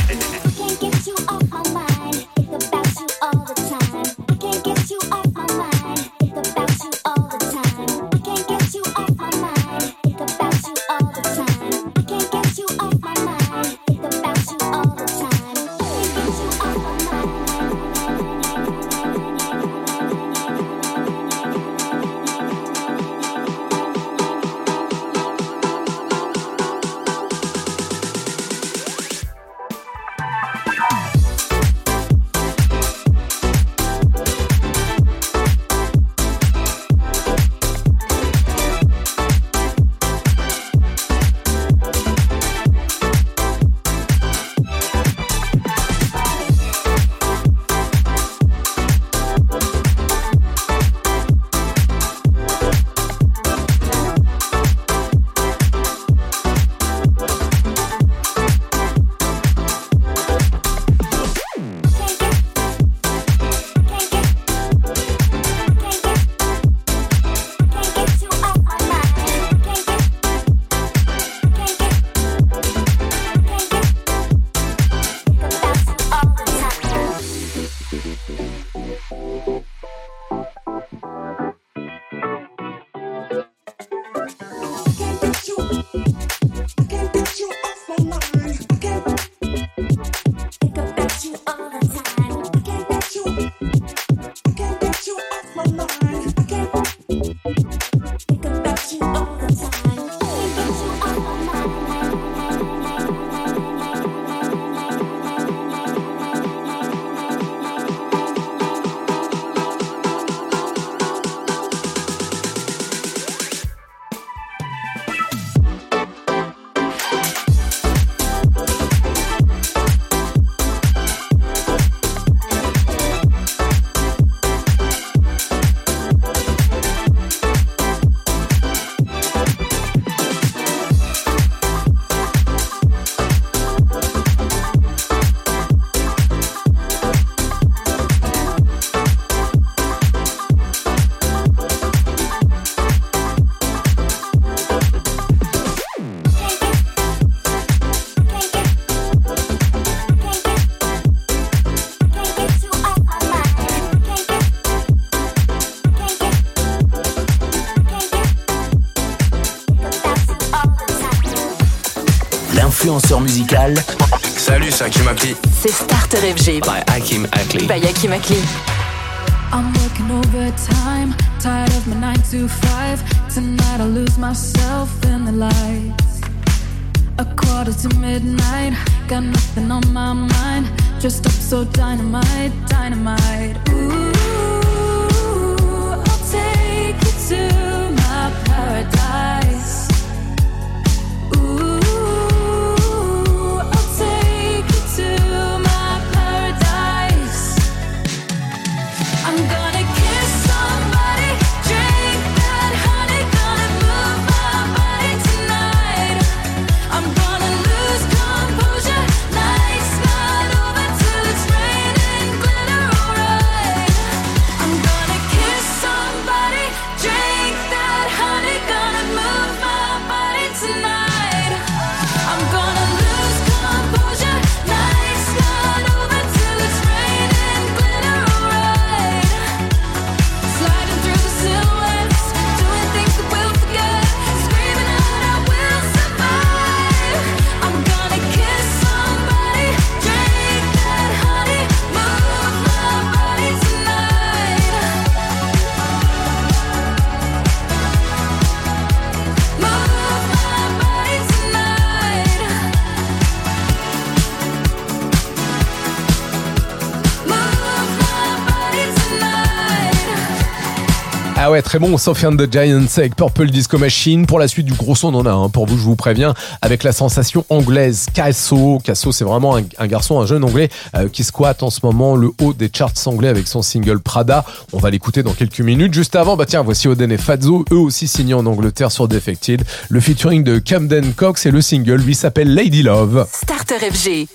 [SPEAKER 4] C'est
[SPEAKER 3] Starter FG.
[SPEAKER 7] By Hakim Akli.
[SPEAKER 3] By Hakim Akli.
[SPEAKER 22] I'm working overtime, tired of my 9 to 5. Tonight I'll lose myself in the lights. A quarter to midnight, got nothing on my mind. Just up so dynamite, dynamite. Ooh, I'll take you to
[SPEAKER 5] ouais, très bon, Sofiane the Giants avec Purple Disco Machine. Pour la suite du gros son, on en a un pour vous, je vous préviens, avec la sensation anglaise Casso. Casso, c'est vraiment un, un garçon, un jeune anglais euh, qui squatte en ce moment le haut des charts anglais avec son single Prada. On va l'écouter dans quelques minutes. Juste avant, bah tiens, voici Oden et Fazzo, eux aussi signés en Angleterre sur Defected. Le featuring de Camden Cox et le single lui s'appelle Lady Love.
[SPEAKER 3] Starter FG.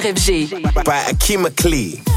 [SPEAKER 3] Starter.
[SPEAKER 14] Starter
[SPEAKER 3] FG.
[SPEAKER 14] By Hakim Akli.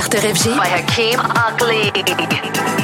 [SPEAKER 4] Starter FG.
[SPEAKER 19] By Hakeem Ugly.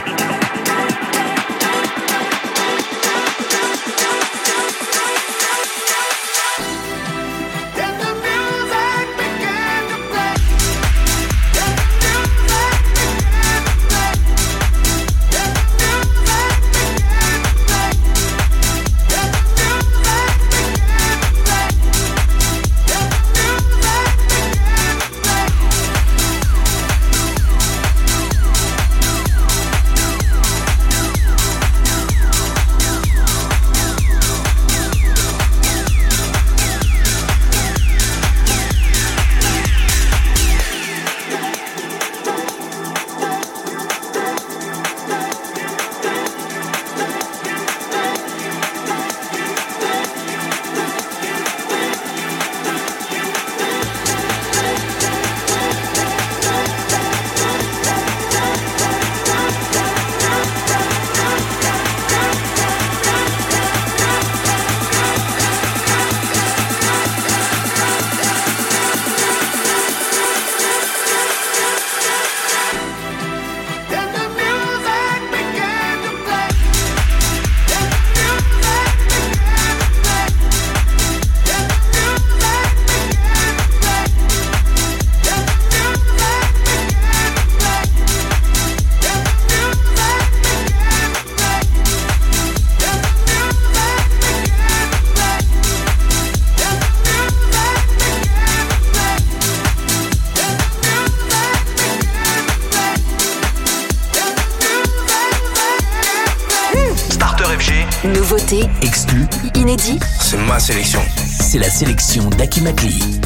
[SPEAKER 2] La sélection d'Aki Makli.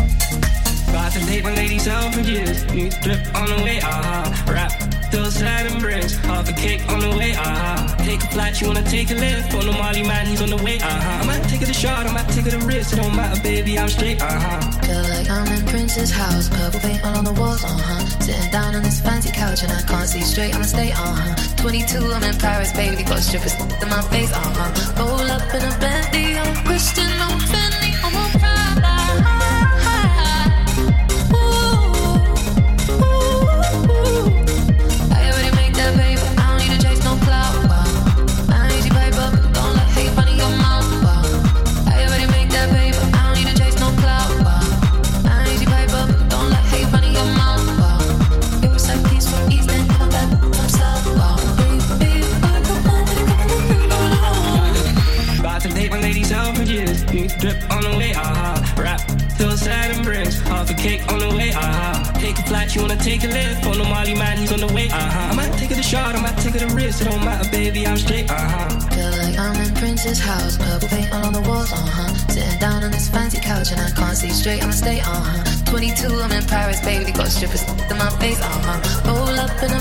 [SPEAKER 23] About to take my ladies out for years. New drip on the way, ah. Rap, those Saturn bricks. Half a cake on the way, ah. Take a flight, you wanna take a lift. On the Molly man, he's on the way, ah. Uh-huh. I might take it a shot, I might take it a risk. It don't matter, baby, I'm straight, ah. Uh-huh.
[SPEAKER 10] Feel like I'm in Prince's house, purple paint all on the walls, uh huh. Sitting down on this fancy couch and I can't see straight, I'ma stay, uh huh. 22, I'm in Paris, baby, got strippers in my face, uh huh. Roll up in a Bentley,
[SPEAKER 23] it don't matter, baby, I'm straight, ah.
[SPEAKER 10] Feel like I'm in Prince's house, purple paint all on the walls, uh huh. Sitting down on this fancy couch and I can't see straight, I'ma stay, uh huh. 22, I'm in Paris, baby, got strippers in my face, uh huh. Roll up in a